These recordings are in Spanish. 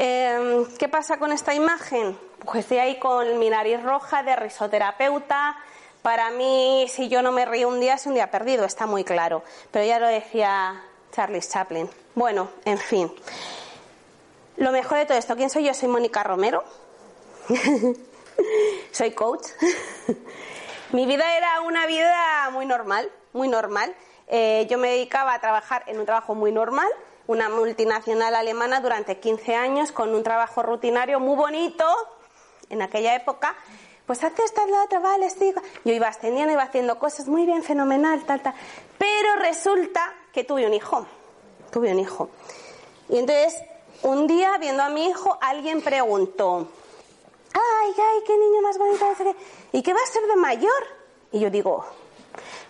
em, ¿qué pasa con esta imagen? Pues estoy ahí con mi nariz roja de risoterapeuta. Para mí, si yo no me río un día, es un día perdido, está muy claro. Pero ya lo decía Charlie Chaplin. Bueno, en fin. Lo mejor de todo esto, ¿quién soy yo? Soy Mónica Romero. soy coach. Mi vida era una vida muy normal, muy normal. Eh, yo me dedicaba a trabajar en un trabajo muy normal, una multinacional alemana durante 15 años con un trabajo rutinario muy bonito en aquella época. Pues hace esta la otra, vale, digo. Yo iba ascendiendo, iba haciendo cosas muy bien, fenomenal, tal, tal. Pero resulta que tuve un hijo. Tuve un hijo. Y entonces, un día, viendo a mi hijo, alguien preguntó, ay, ay, qué niño más bonito. ¿Y qué va a ser de mayor? Y yo digo,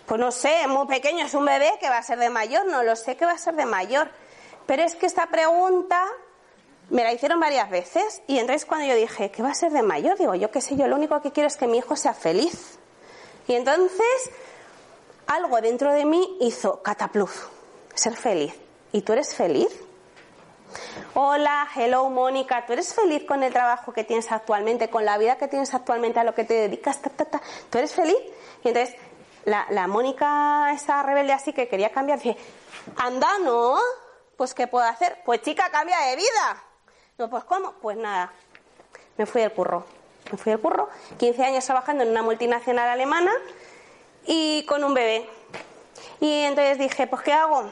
pues no sé, muy pequeño, es un bebé que va a ser de mayor, no lo sé qué va a ser de mayor. Pero es que esta pregunta me la hicieron varias veces y entonces cuando yo dije, ¿qué va a ser de mayor? Digo, yo qué sé, yo lo único que quiero es que mi hijo sea feliz. Y entonces algo dentro de mí hizo catapluf, ser feliz. ¿Y tú eres feliz? Hola, hello Mónica, ¿tú eres feliz con el trabajo que tienes actualmente, con la vida que tienes actualmente, a lo que te dedicas? ¿Tú eres feliz? Y entonces la, Mónica, esa rebelde así que quería cambiar, dice, anda, ¿no? Pues ¿qué puedo hacer? Pues chica, cambia de vida. No, pues ¿cómo? Pues nada, me fui del curro. Me fui del curro, 15 años trabajando en una multinacional alemana y con un bebé. Y entonces dije, pues ¿qué hago?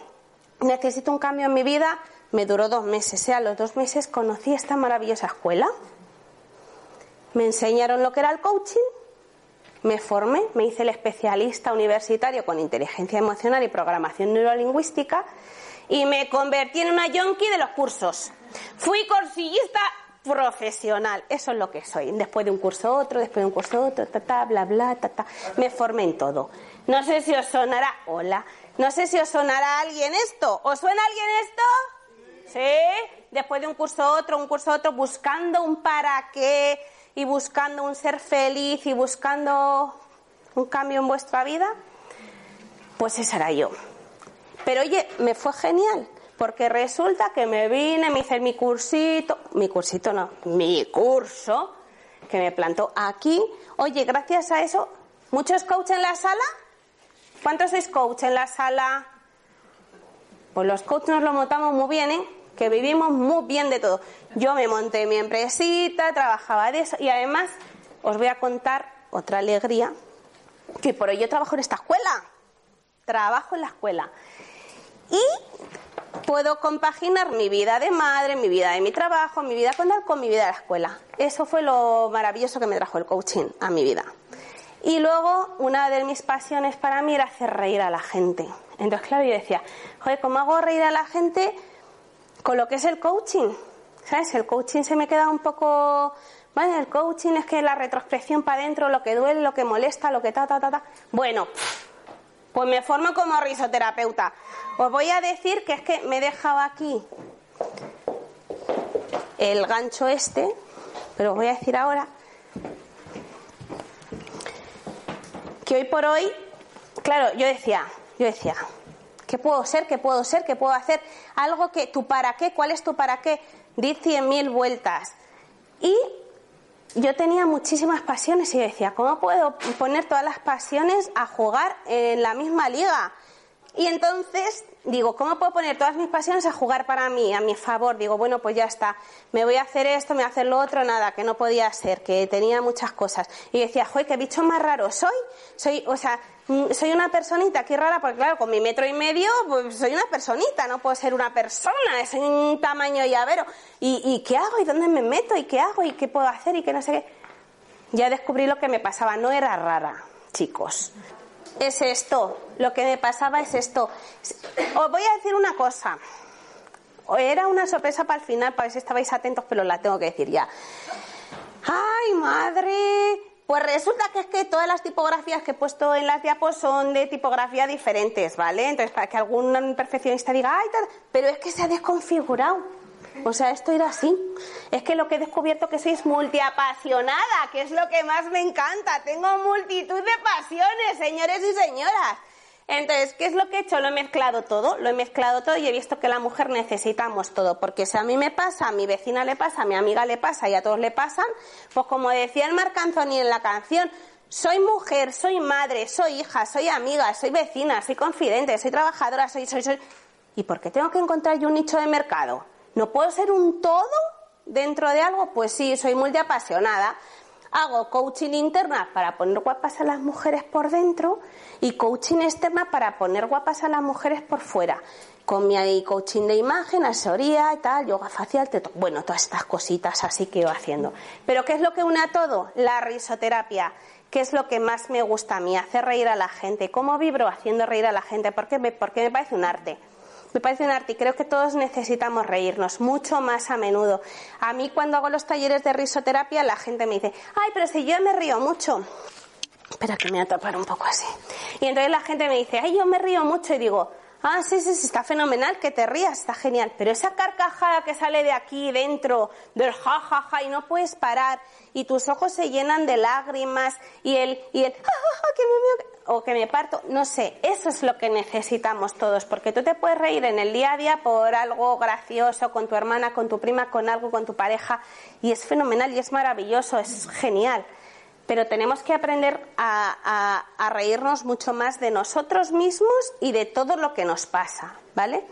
Necesito un cambio en mi vida me duró dos meses. ¿eh? A los dos meses conocí esta maravillosa escuela. Me enseñaron lo que era el coaching, me formé, me hice el especialista universitario con inteligencia emocional y programación neurolingüística y me convertí en una yonki de los cursos. Fui corsillista profesional, eso es lo que soy. Después de un curso otro, después de un curso otro, ta, ta, bla, bla, ta, ta. Me formé en todo. No sé si os sonará, hola, no sé si os sonará alguien esto. ¿Os suena alguien esto? ¿Sí? Después de un curso otro, un curso otro, buscando un para qué y buscando un ser feliz y buscando un cambio en vuestra vida, pues esa era yo. Pero oye, me fue genial, porque resulta que me vine, me hice mi cursito, mi cursito no, mi curso, que me plantó aquí. Oye, gracias a eso, ¿muchos coach en la sala? ¿Cuántos sois coach en la sala? Pues los coaches nos lo montamos muy bien, ¿eh? que vivimos muy bien de todo. Yo me monté mi empresita, trabajaba de eso y además os voy a contar otra alegría, que por hoy yo trabajo en esta escuela, trabajo en la escuela y puedo compaginar mi vida de madre, mi vida de mi trabajo, mi vida con con mi vida de la escuela. Eso fue lo maravilloso que me trajo el coaching a mi vida. Y luego, una de mis pasiones para mí era hacer reír a la gente. Entonces, claro, yo decía, joder, ¿cómo hago reír a la gente con lo que es el coaching. ¿Sabes? El coaching se me queda un poco. Bueno, el coaching es que la retrospección para adentro, lo que duele, lo que molesta, lo que ta, ta, ta, ta. Bueno, pues me formo como risoterapeuta. Os voy a decir que es que me he dejado aquí el gancho este, pero os voy a decir ahora que hoy por hoy, claro, yo decía, yo decía, ¿Qué puedo ser? ¿Qué puedo ser? ¿Qué puedo hacer? Algo que, ¿tu para qué? ¿Cuál es tu para qué? Di cien mil vueltas. Y yo tenía muchísimas pasiones y decía, ¿cómo puedo poner todas las pasiones a jugar en la misma liga? Y entonces digo, ¿cómo puedo poner todas mis pasiones a jugar para mí, a mi favor? Digo, bueno, pues ya está, me voy a hacer esto, me voy a hacer lo otro, nada, que no podía ser, que tenía muchas cosas. Y decía, joder, qué bicho más raro soy. Soy, o sea, soy una personita, qué rara, porque claro, con mi metro y medio, pues soy una personita, no puedo ser una persona, soy un tamaño llavero. ¿Y, ¿Y qué hago? ¿Y dónde me meto? ¿Y qué hago? ¿Y qué puedo hacer? ¿Y qué no sé qué? Ya descubrí lo que me pasaba, no era rara, chicos es esto, lo que me pasaba es esto. Os voy a decir una cosa. Era una sorpresa para el final, para ver si estabais atentos, pero la tengo que decir ya. ¡Ay, madre! Pues resulta que es que todas las tipografías que he puesto en las diapos son de tipografía diferentes, ¿vale? Entonces, para que algún perfeccionista diga, ¡ay, tal! Pero es que se ha desconfigurado. O sea, esto era así. Es que lo que he descubierto que sois multiapasionada, que es lo que más me encanta. Tengo multitud de pasiones, señores y señoras. Entonces, ¿qué es lo que he hecho? Lo he mezclado todo, lo he mezclado todo y he visto que la mujer necesitamos todo, porque si a mí me pasa, a mi vecina le pasa, a mi amiga le pasa y a todos le pasan, pues como decía el Marc Anthony en la canción, soy mujer, soy madre, soy hija, soy amiga, soy vecina, soy confidente, soy trabajadora, soy, soy, soy. ¿Y por qué tengo que encontrar yo un nicho de mercado? ¿No puedo ser un todo dentro de algo? Pues sí, soy muy apasionada hago coaching interna para poner guapas a las mujeres por dentro y coaching externa para poner guapas a las mujeres por fuera. Con mi coaching de imagen, asesoría y tal, yoga facial, bueno, todas estas cositas así que iba haciendo. Pero ¿qué es lo que une a todo? La risoterapia. ¿Qué es lo que más me gusta a mí? Hacer reír a la gente. ¿Cómo vibro haciendo reír a la gente? Porque me, porque me parece un arte me parece un arte y creo que todos necesitamos reírnos mucho más a menudo. A mí cuando hago los talleres de risoterapia la gente me dice, ay, pero si yo me río mucho. Espera que me voy a tapar un poco así. Y entonces la gente me dice, ay, yo me río mucho y digo, Ah, sí, sí, sí, está fenomenal que te rías, está genial. Pero esa carcajada que sale de aquí dentro, del ja, ja, ja, y no puedes parar, y tus ojos se llenan de lágrimas, y el, y el, ja, ja, ja, que me, o que me parto, no sé, eso es lo que necesitamos todos, porque tú te puedes reír en el día a día por algo gracioso, con tu hermana, con tu prima, con algo, con tu pareja, y es fenomenal y es maravilloso, es genial pero tenemos que aprender a, reírnos mucho más de nosotros mismos y de todo lo que nos pasa, ¿vale?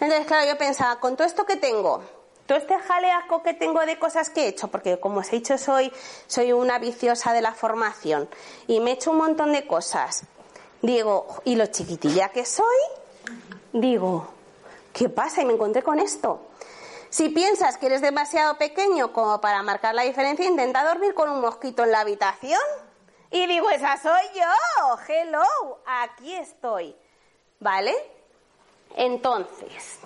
Entonces, claro, yo pensaba, con todo esto que tengo, todo este jaleaco que tengo de cosas que he hecho, porque como os he dicho, soy, soy una viciosa de la formación y me he hecho un montón de cosas. Digo, y lo chiquitilla que soy, digo, ¿qué pasa? Y me encontré con esto. Si piensas que eres demasiado pequeño como para marcar la diferencia, intenta dormir con un mosquito en la habitación. Y digo, esa soy yo. Hello, aquí estoy. ¿Vale? Entonces,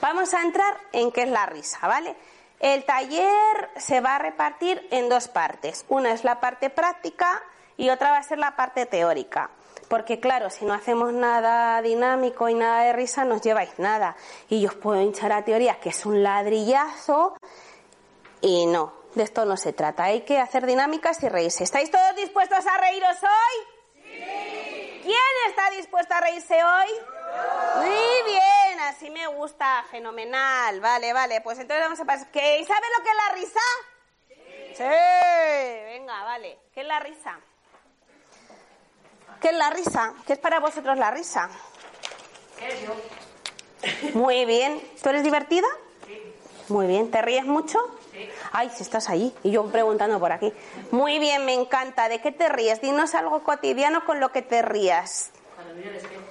vamos a entrar en qué es la risa, ¿vale? El taller se va a repartir en dos partes. Una es la parte práctica y otra va a ser la parte teórica. Porque claro, si no hacemos nada dinámico y nada de risa, no os lleváis nada. Y yo os puedo hinchar a teoría que es un ladrillazo y no, de esto no se trata. Hay que hacer dinámicas y reírse. ¿Estáis todos dispuestos a reíros hoy? Sí. ¿Quién está dispuesto a reírse hoy? Muy bien, así me gusta, fenomenal. Vale, vale, pues entonces vamos a pasar. ¿Sabe lo que es la risa? Sí. sí. Venga, vale. ¿Qué es la risa? ¿Qué es la risa? ¿Qué es para vosotros la risa? Muy bien. ¿Tú eres divertida? Sí. Muy bien. ¿Te ríes mucho? Sí. Ay, si estás ahí. Y yo preguntando por aquí. Muy bien, me encanta. ¿De qué te ríes? Dinos algo cotidiano con lo que te rías. Cuando miro el espejo.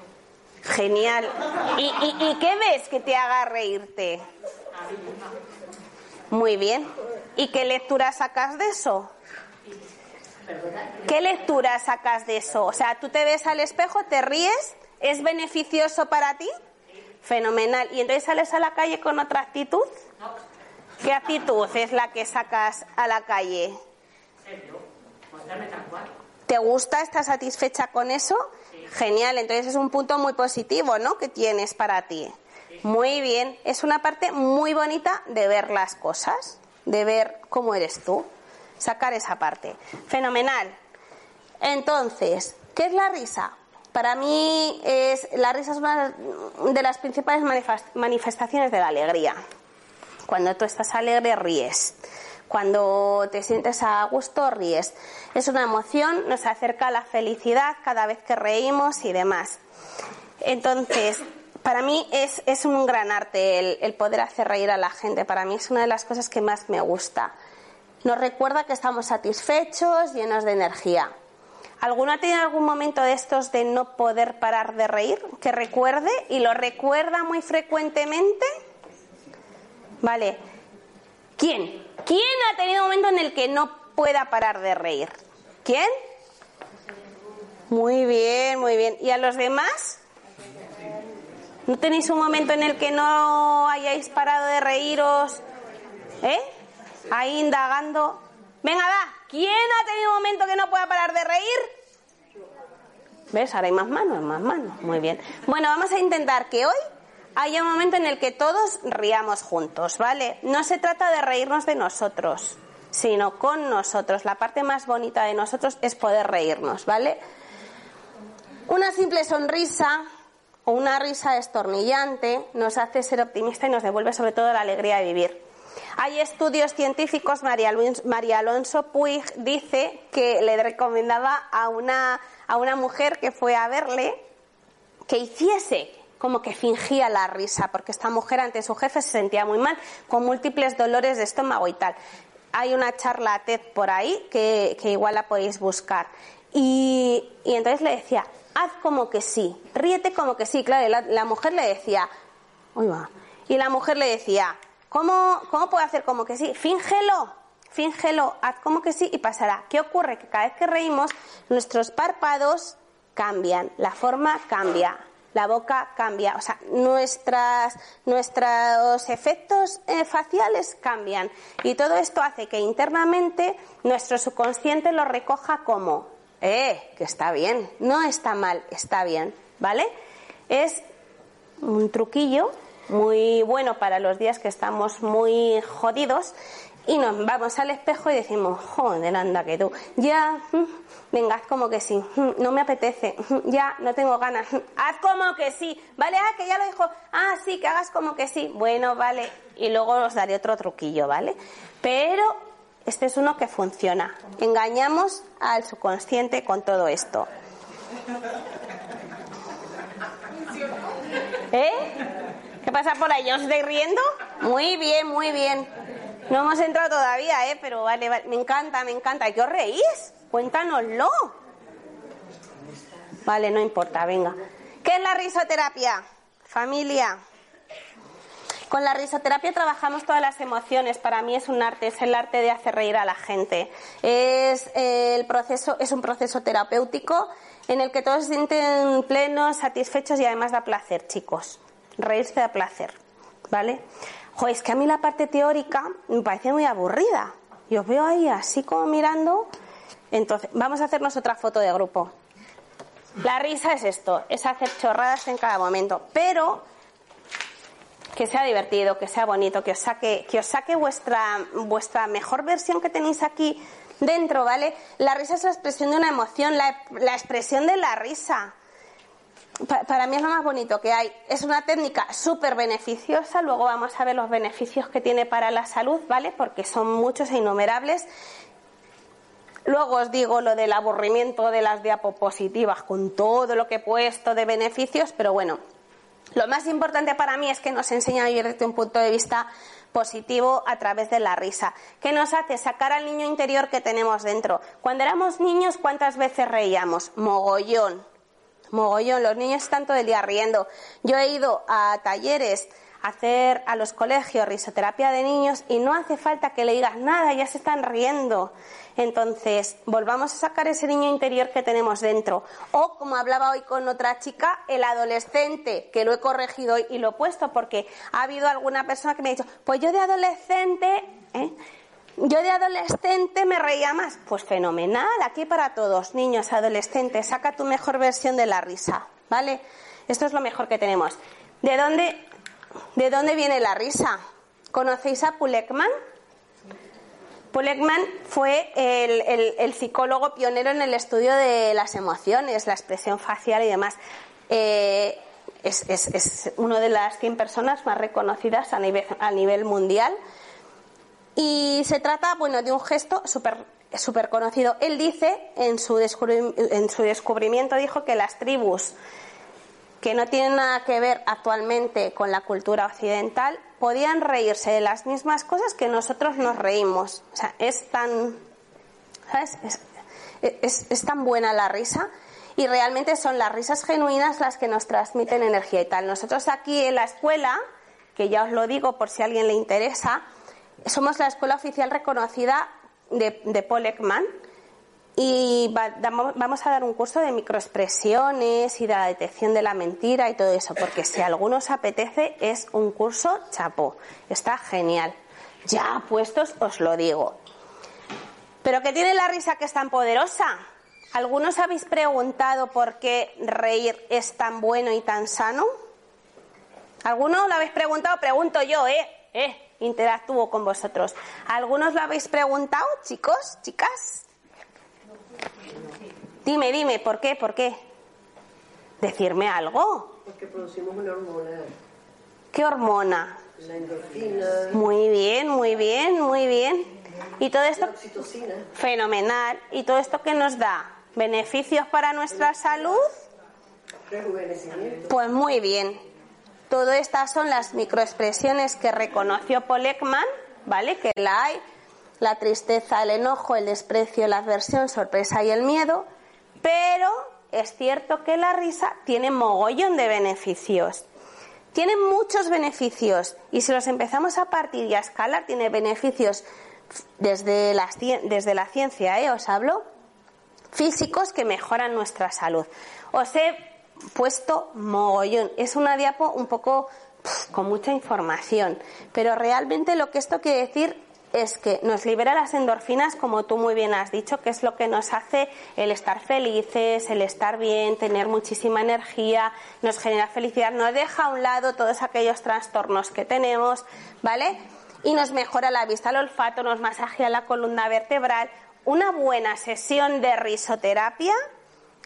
Genial. ¿Y, y, y qué ves que te haga reírte? Muy bien. ¿Y qué lectura sacas de eso? ¿Qué lectura sacas de eso? O sea, tú te ves al espejo, te ríes, ¿es beneficioso para ti? Fenomenal. ¿Y entonces sales a la calle con otra actitud? ¿Qué actitud es la que sacas a la calle? ¿Te gusta? ¿Estás satisfecha con eso? Genial, entonces es un punto muy positivo, ¿no? Que tienes para ti. Muy bien, es una parte muy bonita de ver las cosas, de ver cómo eres tú sacar esa parte. Fenomenal. Entonces, ¿qué es la risa? Para mí es la risa es una de las principales manifestaciones de la alegría. Cuando tú estás alegre ríes. Cuando te sientes a gusto ríes. Es una emoción, nos acerca a la felicidad cada vez que reímos y demás. Entonces, para mí es, es un gran arte el, el poder hacer reír a la gente. Para mí es una de las cosas que más me gusta nos recuerda que estamos satisfechos, llenos de energía. ¿Alguno ha tenido algún momento de estos de no poder parar de reír? Que recuerde y lo recuerda muy frecuentemente. Vale. ¿Quién? ¿Quién ha tenido un momento en el que no pueda parar de reír? ¿Quién? Muy bien, muy bien. ¿Y a los demás? ¿No tenéis un momento en el que no hayáis parado de reíros? ¿Eh? Ahí indagando. Venga, va, ¿quién ha tenido un momento que no pueda parar de reír? ¿Ves? Ahora hay más manos, más manos. Muy bien. Bueno, vamos a intentar que hoy haya un momento en el que todos riamos juntos, ¿vale? No se trata de reírnos de nosotros, sino con nosotros. La parte más bonita de nosotros es poder reírnos, ¿vale? Una simple sonrisa o una risa destornillante nos hace ser optimista y nos devuelve sobre todo la alegría de vivir. Hay estudios científicos, María, Alonso Puig dice que le recomendaba a una, a una mujer que fue a verle que hiciese como que fingía la risa, porque esta mujer ante su jefe se sentía muy mal, con múltiples dolores de estómago y tal. Hay una charla TED por ahí que, igual la podéis buscar. Y, entonces le decía, haz como que sí, ríete como que sí. Claro, la, la mujer le decía, uy va. Y la mujer le decía, ¿cómo, ¿cómo puedo hacer como que sí? Fíngelo, fíngelo, haz como que sí y pasará. ¿Qué ocurre? Que cada vez que reímos, nuestros párpados cambian, la forma cambia, la boca cambia, o sea, nuestras, nuestros efectos eh, faciales cambian y todo esto hace que internamente nuestro subconsciente lo recoja como, eh, que está bien, no está mal, está bien, ¿vale? Es un truquillo muy bueno para los días que estamos muy jodidos y nos vamos al espejo y decimos, joder, anda que tú, ya, mm, venga, haz como que sí, mm, no me apetece, mm, ya, no tengo ganas, haz como que sí, ¿vale? Ah, que ya lo dijo, ah, sí, que hagas como que sí, bueno, vale, y luego os daré otro truquillo, ¿vale? Pero este es uno que funciona, engañamos al subconsciente con todo esto. ¿Eh? ¿Qué pasa por ahí? ¿Os estoy riendo? Muy bien, muy bien. No hemos entrado todavía, ¿eh? Pero vale, vale. me encanta, me encanta. ¿Qué os reís? Cuéntanoslo. Vale, no importa, venga. ¿Qué es la risoterapia? Familia. Con la risoterapia trabajamos todas las emociones. Para mí es un arte, es el arte de hacer reír a la gente. Es el proceso, es un proceso terapéutico en el que todos se sienten plenos, satisfechos y además da placer, chicos. Reírse da placer, ¿vale? Joder, es que a mí la parte teórica me parece muy aburrida. Yo os veo ahí así como mirando. Entonces, vamos a hacernos otra foto de grupo. La risa es esto, es hacer chorradas en cada momento, pero que sea divertido, que sea bonito, que os saque, que os saque vuestra, vuestra mejor versión que tenéis aquí dentro, ¿vale? La risa es la expresión de una emoción, la expresión de la risa para mí es lo más bonito que hay. Es una técnica súper beneficiosa. Luego vamos a ver los beneficios que tiene para la salud, ¿vale? Porque son muchos e innumerables. Luego os digo lo del aburrimiento de las diapositivas con todo lo que he puesto de beneficios, pero bueno, lo más importante para mí es que nos enseña a vivir desde un punto de vista positivo a través de la risa. ¿Qué nos hace? Sacar al niño interior que tenemos dentro. Cuando éramos niños, ¿cuántas veces reíamos? Mogollón Mogollón, los niños están todo el día riendo. Yo he ido a talleres a hacer a los colegios risoterapia de niños y no hace falta que le digas nada, ya se están riendo. Entonces, volvamos a sacar ese niño interior que tenemos dentro. O, como hablaba hoy con otra chica, el adolescente, que lo he corregido hoy y lo he puesto porque ha habido alguna persona que me ha dicho, pues yo de adolescente, ¿eh? Yo de adolescente me reía más. Pues fenomenal, aquí para todos, niños, adolescentes, saca tu mejor versión de la risa, ¿vale? Esto es lo mejor que tenemos. ¿De dónde, de dónde viene la risa? ¿Conocéis a Pulekman? Pulekman fue el, psicólogo pionero en el estudio de las emociones, la expresión facial y demás. Eh, es, es, una de las 100 personas más reconocidas a nivel, a nivel mundial. Y se trata, bueno, de un gesto súper super conocido. Él dice, en su, en su descubrimiento, dijo que las tribus que no tienen nada que ver actualmente con la cultura occidental podían reírse de las mismas cosas que nosotros nos reímos. O sea, es tan, ¿sabes? Es, es, tan buena la risa y realmente son las risas genuinas las que nos transmiten energía y tal. Nosotros aquí en la escuela, que ya os lo digo por si a alguien le interesa, somos la escuela oficial reconocida de, de Paul Ekman y vamos a dar un curso de microexpresiones y de la detección de la mentira y todo eso, porque si a algunos os apetece es un curso chapo, está genial. Ya puestos os lo digo. Pero ¿qué tiene la risa que es tan poderosa? ¿Algunos habéis preguntado por qué reír es tan bueno y tan sano? ¿Alguno lo habéis preguntado? Pregunto yo, ¿eh? ¿Eh? Interactúo con vosotros. ¿Algunos lo habéis preguntado, chicos, chicas? Dime, dime, ¿por qué? ¿Por qué? Decirme algo. Porque producimos una hormona. ¿Qué hormona? La endorfina. Muy bien, muy bien, muy bien. ¿Y todo esto? La oxitocina. Fenomenal. ¿Y todo esto qué nos da? ¿Beneficios para nuestra salud? Rejuvenecimiento. Pues muy bien. Todas estas son las microexpresiones que reconoció Paul Ekman, ¿vale? Que la hay. La tristeza, el enojo, el desprecio, la aversión, sorpresa y el miedo. Pero es cierto que la risa tiene mogollón de beneficios. Tiene muchos beneficios y si los empezamos a partir y a escalar, tiene beneficios desde la, desde la ciencia, ¿eh? os hablo, físicos que mejoran nuestra salud. Os he puesto mogollón. Es una diapo un poco con mucha información, pero realmente lo que esto quiere decir es que nos libera las endorfinas, como tú muy bien has dicho, que es lo que nos hace el estar felices, el estar bien, tener muchísima energía, nos genera felicidad, nos deja a un lado todos aquellos trastornos que tenemos, ¿vale? Y nos mejora la vista, el olfato, nos masajea la columna vertebral. Una buena sesión de risoterapia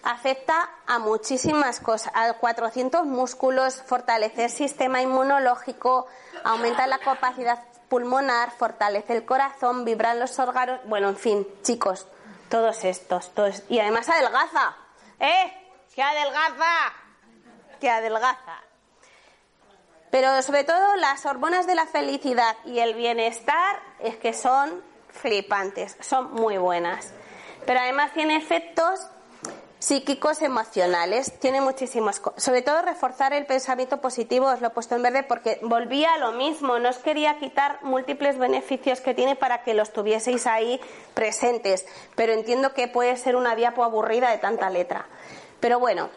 afecta a muchísimas cosas, a 400 músculos, fortalece el sistema inmunológico, aumenta la capacidad pulmonar, fortalece el corazón, vibran los órganos, bueno, en fin, chicos, todos estos, todos, y además adelgaza, ¿eh? Que adelgaza, que adelgaza. Pero sobre todo las hormonas de la felicidad y el bienestar es que son flipantes, son muy buenas. Pero además tiene efectos psíquicos emocionales. Tiene muchísimos. Sobre todo reforzar el pensamiento positivo, os lo he puesto en verde porque volvía a lo mismo. No os quería quitar múltiples beneficios que tiene para que los tuvieseis ahí presentes. Pero entiendo que puede ser una diapo aburrida de tanta letra. Pero bueno,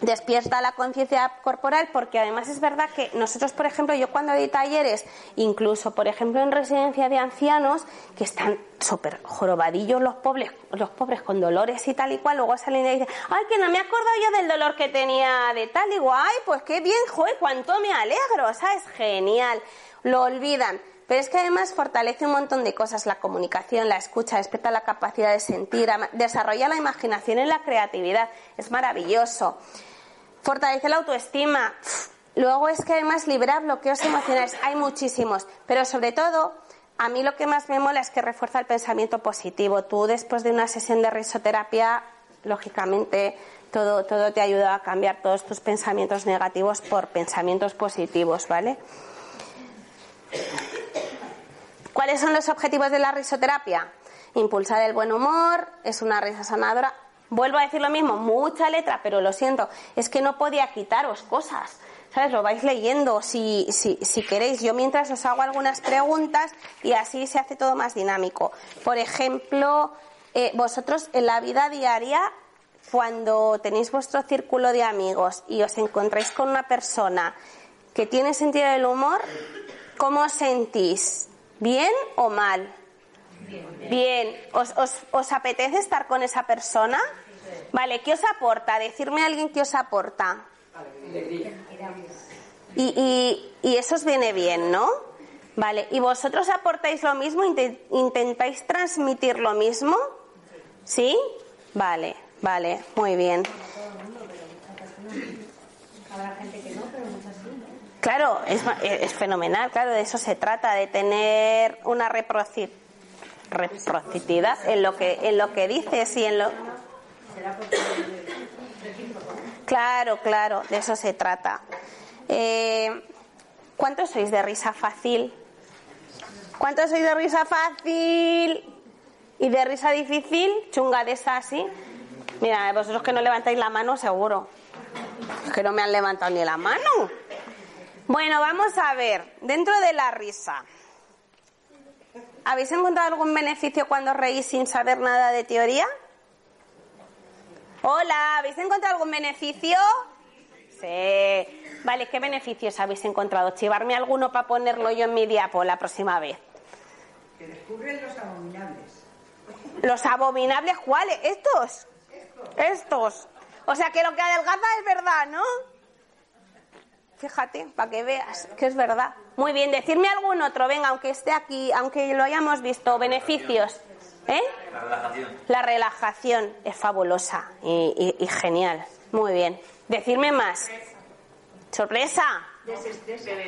despierta la conciencia corporal porque además es verdad que nosotros, por ejemplo, yo cuando doy talleres, incluso, por ejemplo, en residencia de ancianos, que están súper jorobadillos los pobres, los pobres con dolores y tal y cual, luego salen y dicen, ay, que no me acuerdo yo del dolor que tenía de tal y guay, pues qué bien, joder, cuánto me alegro, ¿sabes? Genial. Lo olvidan. Pero es que además fortalece un montón de cosas, la comunicación, la escucha, despierta la capacidad de sentir, desarrolla la imaginación y la creatividad. Es maravilloso. Fortalece la autoestima. Luego es que además libera bloqueos emocionales. Hay muchísimos. Pero sobre todo, a mí lo que más me mola es que refuerza el pensamiento positivo. Tú después de una sesión de risoterapia, lógicamente, todo, todo te ayuda a cambiar todos tus pensamientos negativos por pensamientos positivos, ¿vale? ¿Cuáles son los objetivos de la risoterapia? Impulsar el buen humor, es una risa sanadora. Vuelvo a decir lo mismo, mucha letra, pero lo siento, es que no podía quitaros cosas. ¿Sabes? Lo vais leyendo si, si, si queréis. Yo mientras os hago algunas preguntas y así se hace todo más dinámico. Por ejemplo, eh, vosotros en la vida diaria, cuando tenéis vuestro círculo de amigos y os encontráis con una persona que tiene sentido del humor, ¿cómo os sentís? ¿Bien o mal? Bien. ¿Os, os, os apetece estar con esa persona? Vale, ¿qué os aporta? Decirme a alguien qué os aporta. Y, y, y eso os viene bien, ¿no? Vale, ¿y vosotros aportáis lo mismo? ¿Intentáis transmitir lo mismo? ¿Sí? Vale, vale, muy bien. Claro, es, es fenomenal, claro, de eso se trata, de tener una reciprocidad en lo que en lo que dices y en lo Claro, claro, de eso se trata. Eh, ¿Cuántos sois de risa fácil? ¿Cuántos sois de risa fácil? ¿Y de risa difícil? Chunga de esa, ¿sí? Mira, vosotros que no levantáis la mano, seguro. Es que no me han levantado ni la mano. Bueno, vamos a ver. Dentro de la risa, ¿habéis encontrado algún beneficio cuando reís sin saber nada de teoría? Hola, ¿habéis encontrado algún beneficio? Sí. Vale, ¿qué beneficios habéis encontrado? Chivarme alguno para ponerlo yo en mi diapo la próxima vez. Que descubren los abominables. ¿Los abominables cuáles? ¿Estos? Estos. O sea que lo que adelgaza es verdad, ¿no? Fíjate, para que veas que es verdad. Muy bien, decirme algún otro, venga, aunque esté aquí, aunque lo hayamos visto, beneficios. ¿Eh? La relajación. La relajación es fabulosa y, y- y genial. Muy bien, Decirme más. Sorpresa.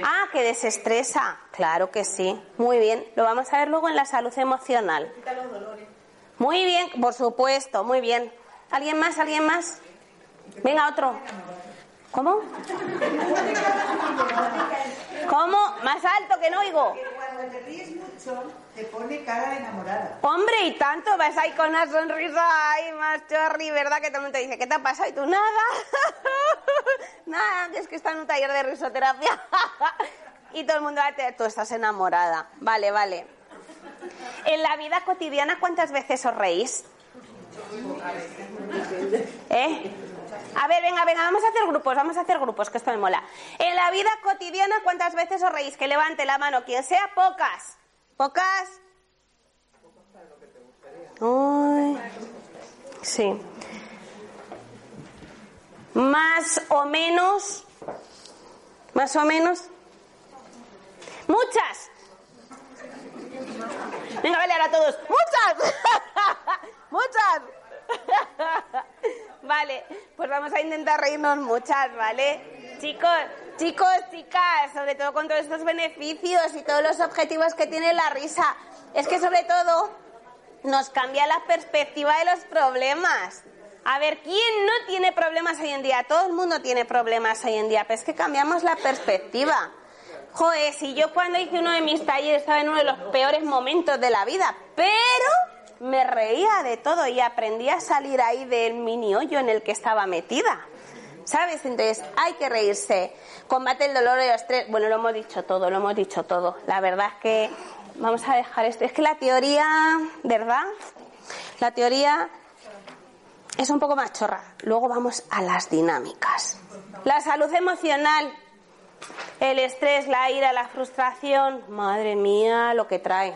Ah, que desestresa. Claro que sí. Muy bien. Lo vamos a ver luego en la salud emocional. Muy bien, por supuesto. Muy bien. ¿Alguien más? ¿Alguien más? Venga, otro. ¿Cómo? ¿Cómo? Más alto que no oigo. Cuando te ríes mucho, te pone cara de enamorada. Hombre, y tanto vas ahí con una sonrisa ahí más chorri, ¿verdad? Que todo el mundo te dice, ¿qué te ha pasado? Y tú, nada. nada, que es que está en un taller de risoterapia. y todo el mundo, ah, te- tú estás enamorada. Vale, vale. En la vida cotidiana, ¿cuántas veces os reís? ¿Eh? A ver, venga, venga, vamos a hacer grupos, vamos a hacer grupos, que esto me mola. En la vida cotidiana, ¿cuántas veces os reís? Que levante la mano, quien sea, pocas. ¿Pocas? Sí. Más o menos. Más o menos. Muchas. Venga, vale, ahora todos. ¡Muchas! ¡Muchas! vale, pues vamos a intentar reírnos muchas, ¿vale? Chicos, chicos, chicas, sobre todo con todos estos beneficios y todos los objetivos que tiene la risa. Es que sobre todo nos cambia la perspectiva de los problemas. A ver, ¿quién no tiene problemas hoy en día? Todo el mundo tiene problemas hoy en día, pero es que cambiamos la perspectiva. Joder, si yo cuando hice uno de mis talleres estaba en uno de los peores momentos de la vida, pero me reía de todo y aprendí a salir ahí del mini hoyo en el que estaba metida. ¿Sabes? Entonces hay que reírse. Combate el dolor y el estrés. Bueno, lo hemos dicho todo, lo hemos dicho todo. La verdad es que vamos a dejar esto. Es que la teoría, ¿verdad? La teoría es un poco más chorra. Luego vamos a las dinámicas. La salud emocional, el estrés, la ira, la frustración, madre mía, lo que trae.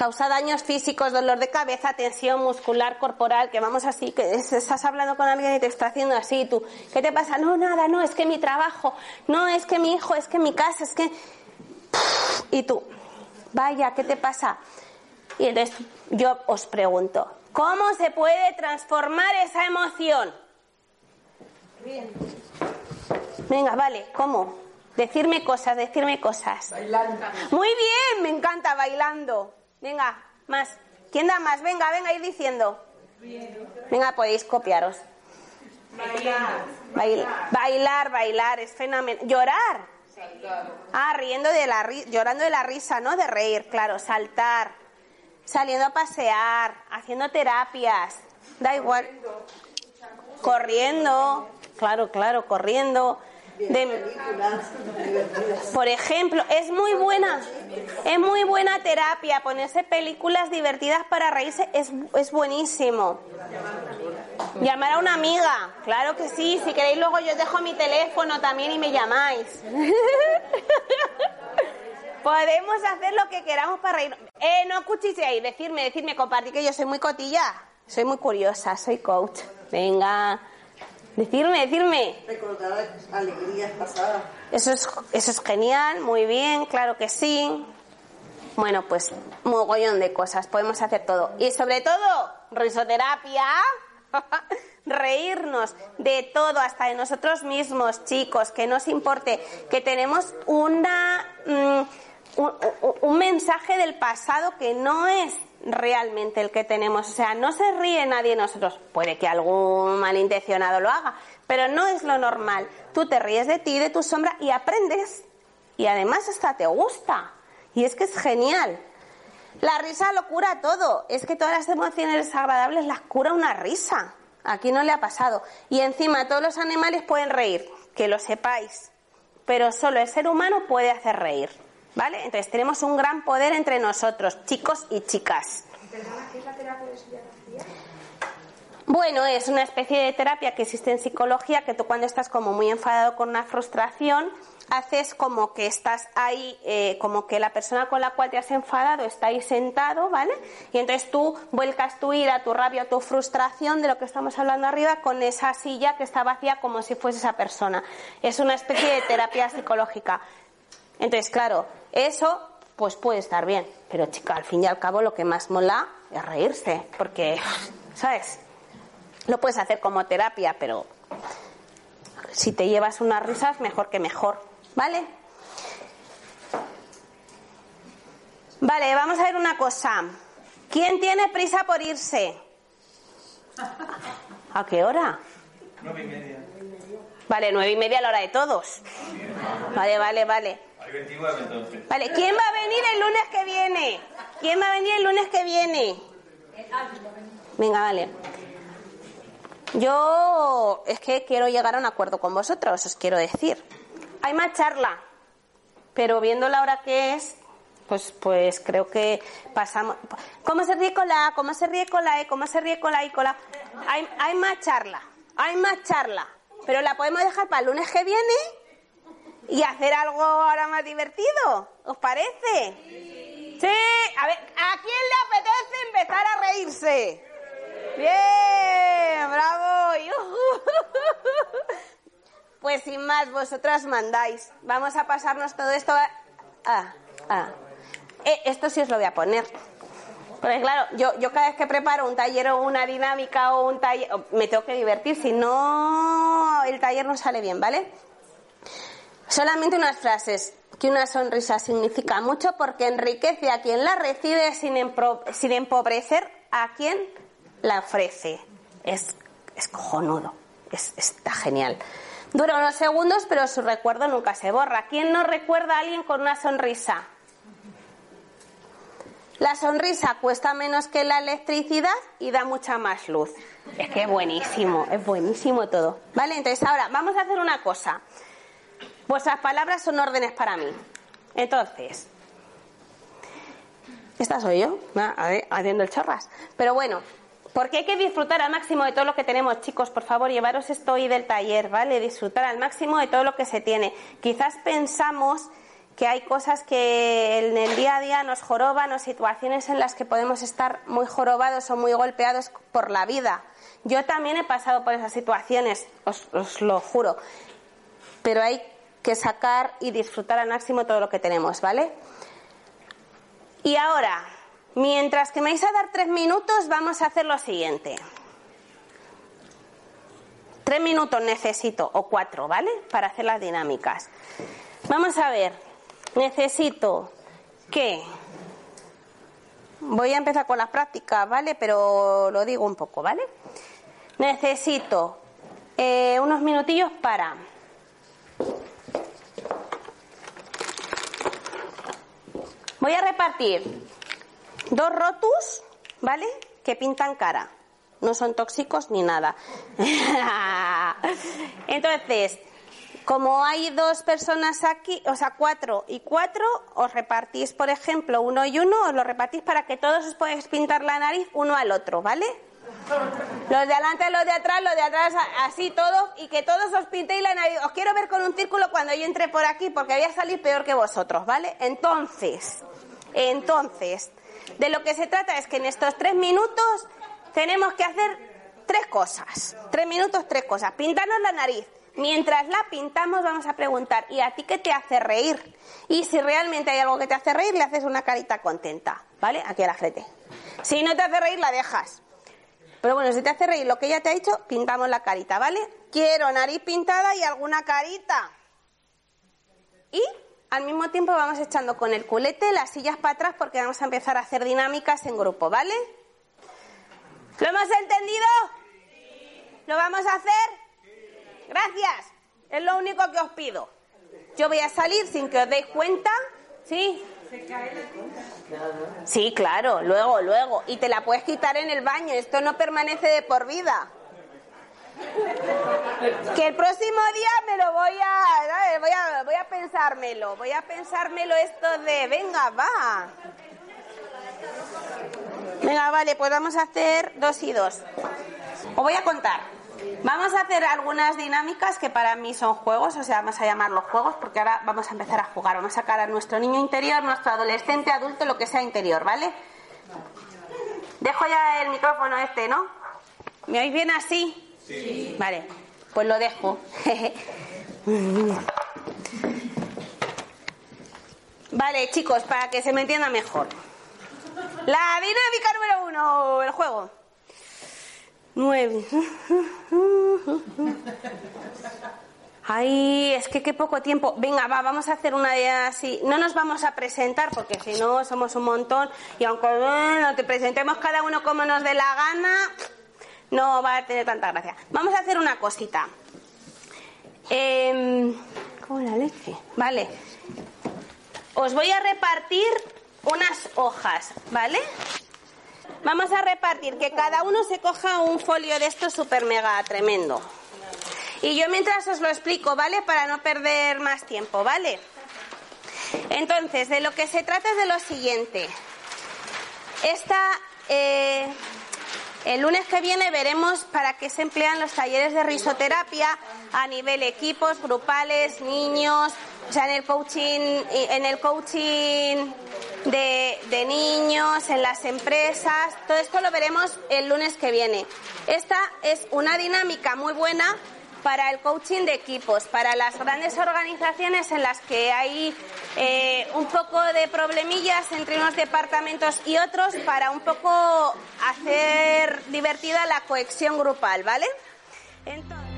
Causa daños físicos, dolor de cabeza, tensión muscular, corporal, que vamos así, que es- estás hablando con alguien y te está haciendo así, tú, ¿qué te pasa? No, nada, no, es que mi trabajo, no, es que mi hijo, es que mi casa, es que... Y tú, vaya, ¿qué te pasa? Y entonces yo os pregunto, ¿cómo se puede transformar esa emoción? Venga, vale, ¿cómo? Decirme cosas, decirme cosas. Muy bien, me encanta bailando. Venga, más. ¿Quién da más? Venga, venga, ir diciendo. Venga, podéis copiaros. Bailar. Bailar, bailar, es fenomenal. Llorar. Ah, riendo de la ri- llorando de la risa, ¿no? De reír, claro, saltar, saliendo a pasear, haciendo terapias, da igual. Corriendo, claro, claro, corriendo. Por ejemplo, es muy buena, es muy buena terapia. Ponerse películas divertidas para reírse es, es buenísimo. Llamar a una amiga, claro que sí. Si queréis, luego yo os dejo mi teléfono también y me llamáis. Podemos hacer lo que queramos para reír. Eh, no cuchicheéis, decirme, decirme, compartir que yo soy muy cotilla. Soy muy curiosa, soy coach. Venga, decirme, decirme. Recordar alegrías pasadas. Eso es, eso es genial, muy bien, claro que sí. Bueno, pues mogollón de cosas, podemos hacer todo. Y sobre todo, risoterapia, reírnos de todo, hasta de nosotros mismos, chicos, que nos importe, que tenemos una, mm, un, un- un mensaje del pasado que no es realmente el que tenemos. O sea, no se ríe nadie de nosotros. Puede que algún malintencionado lo haga, pero no es lo normal. Tú te ríes de ti, de tu sombra y aprendes. Y además hasta te gusta. Y es que es genial. La risa lo cura todo. Es que todas las emociones desagradables las cura una risa. Aquí no le ha pasado. Y encima todos los animales pueden reír, que lo sepáis. Pero solo el ser humano puede hacer reír. ¿Vale? Entonces tenemos un gran poder entre nosotros, chicos y chicas. Bueno, es una especie de terapia que existe en psicología que tú cuando estás como muy enfadado con una frustración haces como que estás ahí, eh, como que la persona con la cual te has enfadado está ahí sentado, ¿vale? Y entonces tú vuelcas tu ira, tu rabia, tu frustración de lo que estamos hablando arriba con esa silla que está vacía como si fuese esa persona. Es una especie de terapia psicológica. Entonces, claro, eso pues puede estar bien, pero chica, al fin y al cabo lo que más mola es reírse, porque, ¿sabes? Lo puedes hacer como terapia, pero Si te llevas unas risas, mejor que mejor, ¿vale? Vale, vamos a ver una cosa. ¿Quién tiene prisa por irse? ¿A qué hora? Nueve y media. Vale, nueve y media a la hora de todos. Vale, vale, vale. Hay 29 entonces. Vale, ¿quién va a venir el lunes que viene? ¿Quién va a venir el lunes que viene? Venga, vale. Yo es que quiero llegar a un acuerdo con vosotros, os quiero decir. Hay más charla, pero viendo la hora que es, pues, pues creo que pasamos. ¿Cómo se ríe con la A? ¿Cómo se ríe con la E? ¿Cómo se ríe con la I? Con la... Hay, hay más charla, hay más charla, pero la podemos dejar para el lunes que viene y hacer algo ahora más divertido. ¿Os parece? Sí. A ver, ¿a quién le apetece empezar a reírse? Bien, bravo. Pues sin más, vosotras mandáis. Vamos a pasarnos todo esto a... Eh, esto sí os lo voy a poner. Porque claro, yo, yo cada vez que preparo un taller o una dinámica o un taller, me tengo que divertir, si no el taller no sale bien, ¿vale? Solamente unas frases. Que una sonrisa significa mucho porque enriquece a quien la recibe sin, sin empobrecer a quien la ofrece. Es, es cojonudo. Es, está genial. Dura unos segundos, pero su recuerdo nunca se borra. ¿Quién no recuerda a alguien con una sonrisa? La sonrisa cuesta menos que la electricidad y da mucha más luz. Es que es buenísimo, es buenísimo todo. ¿Vale? Entonces ahora vamos a hacer una cosa. Vuestras palabras son órdenes para mí. Entonces, esta soy yo, haciendo el chorras. Pero bueno, porque hay que disfrutar al máximo de todo lo que tenemos, chicos. Por favor, llevaros esto hoy del taller, ¿vale? Disfrutar al máximo de todo lo que se tiene. Quizás pensamos que hay cosas que en el día a día nos joroban o situaciones en las que podemos estar muy jorobados o muy golpeados por la vida. Yo también he pasado por esas situaciones, os, os lo juro. Pero hay que sacar y disfrutar al máximo todo lo que tenemos, ¿vale? Y ahora, mientras que me vais a dar tres minutos, vamos a hacer lo siguiente. Tres minutos necesito, o cuatro, ¿vale? Para hacer las dinámicas. Vamos a ver, necesito que... Voy a empezar con las prácticas, ¿vale? Pero lo digo un poco, ¿vale? Necesito eh, unos minutillos para Voy a repartir dos rotus, ¿vale? Que pintan cara. No son tóxicos ni nada. Entonces, como hay dos personas aquí, o sea, cuatro y cuatro, os repartís, por ejemplo, uno y uno, os lo repartís para que todos os podáis pintar la nariz uno al otro, ¿vale? Los de adelante, los de atrás, los de atrás, así todos, y que todos os pintéis la nariz. Os quiero ver con un círculo cuando yo entre por aquí, porque voy a salir peor que vosotros, ¿vale? Entonces, entonces, de lo que se trata es que en estos tres minutos tenemos que hacer tres cosas. Tres minutos, tres cosas. Pintarnos la nariz. Mientras la pintamos vamos a preguntar, ¿y a ti qué te hace reír? Y si realmente hay algo que te hace reír, le haces una carita contenta, ¿vale? Aquí a la frente. Si no te hace reír, la dejas. Pero bueno, si te hace reír lo que ella te ha dicho, pintamos la carita, ¿vale? Quiero nariz pintada y alguna carita. Y al mismo tiempo vamos echando con el culete las sillas para atrás porque vamos a empezar a hacer dinámicas en grupo, ¿vale? ¿Lo hemos entendido? ¿Lo vamos a hacer? Gracias. Es lo único que os pido. Yo voy a salir sin que os deis cuenta. ¿Sí? Sí, claro, luego, luego. Y te la puedes quitar en el baño. Esto no permanece de por vida. Que el próximo día me lo voy a, voy a, voy a pensármelo, voy a pensármelo esto de, venga, va. Venga, vale, pues vamos a hacer dos y dos. Os voy a contar. Vamos a hacer algunas dinámicas que para mí son juegos, o sea, vamos a llamarlos juegos porque ahora vamos a empezar a jugar. Vamos a sacar a nuestro niño interior, nuestro adolescente, adulto, lo que sea interior, ¿vale? Dejo ya el micrófono este, ¿no? ¿Me oís bien así? Sí. Vale, pues lo dejo. vale, chicos, para que se me entienda mejor. La dinámica número uno, el juego. Nueve. Ay, es que qué poco tiempo. Venga, va, vamos a hacer una idea así. No nos vamos a presentar porque si no somos un montón y aunque bueno, te presentemos cada uno como nos dé la gana, no va a tener tanta gracia. Vamos a hacer una cosita. Eh, ¿Cómo la leche? Vale. Os voy a repartir unas hojas, ¿vale? Vamos a repartir que cada uno se coja un folio de estos super mega tremendo. Y yo mientras os lo explico, ¿vale? Para no perder más tiempo, ¿vale? Entonces, de lo que se trata es de lo siguiente. Esta, eh, el lunes que viene veremos para qué se emplean los talleres de risoterapia a nivel equipos, grupales, niños, o sea, en el coaching, en el coaching de, niños, en las empresas. Todo esto lo veremos el lunes que viene. Esta es una dinámica muy buena para el coaching de equipos, para las grandes organizaciones en las que hay eh, un poco de problemillas entre unos departamentos y otros, para un poco hacer divertida la cohesión grupal, ¿vale? Entonces,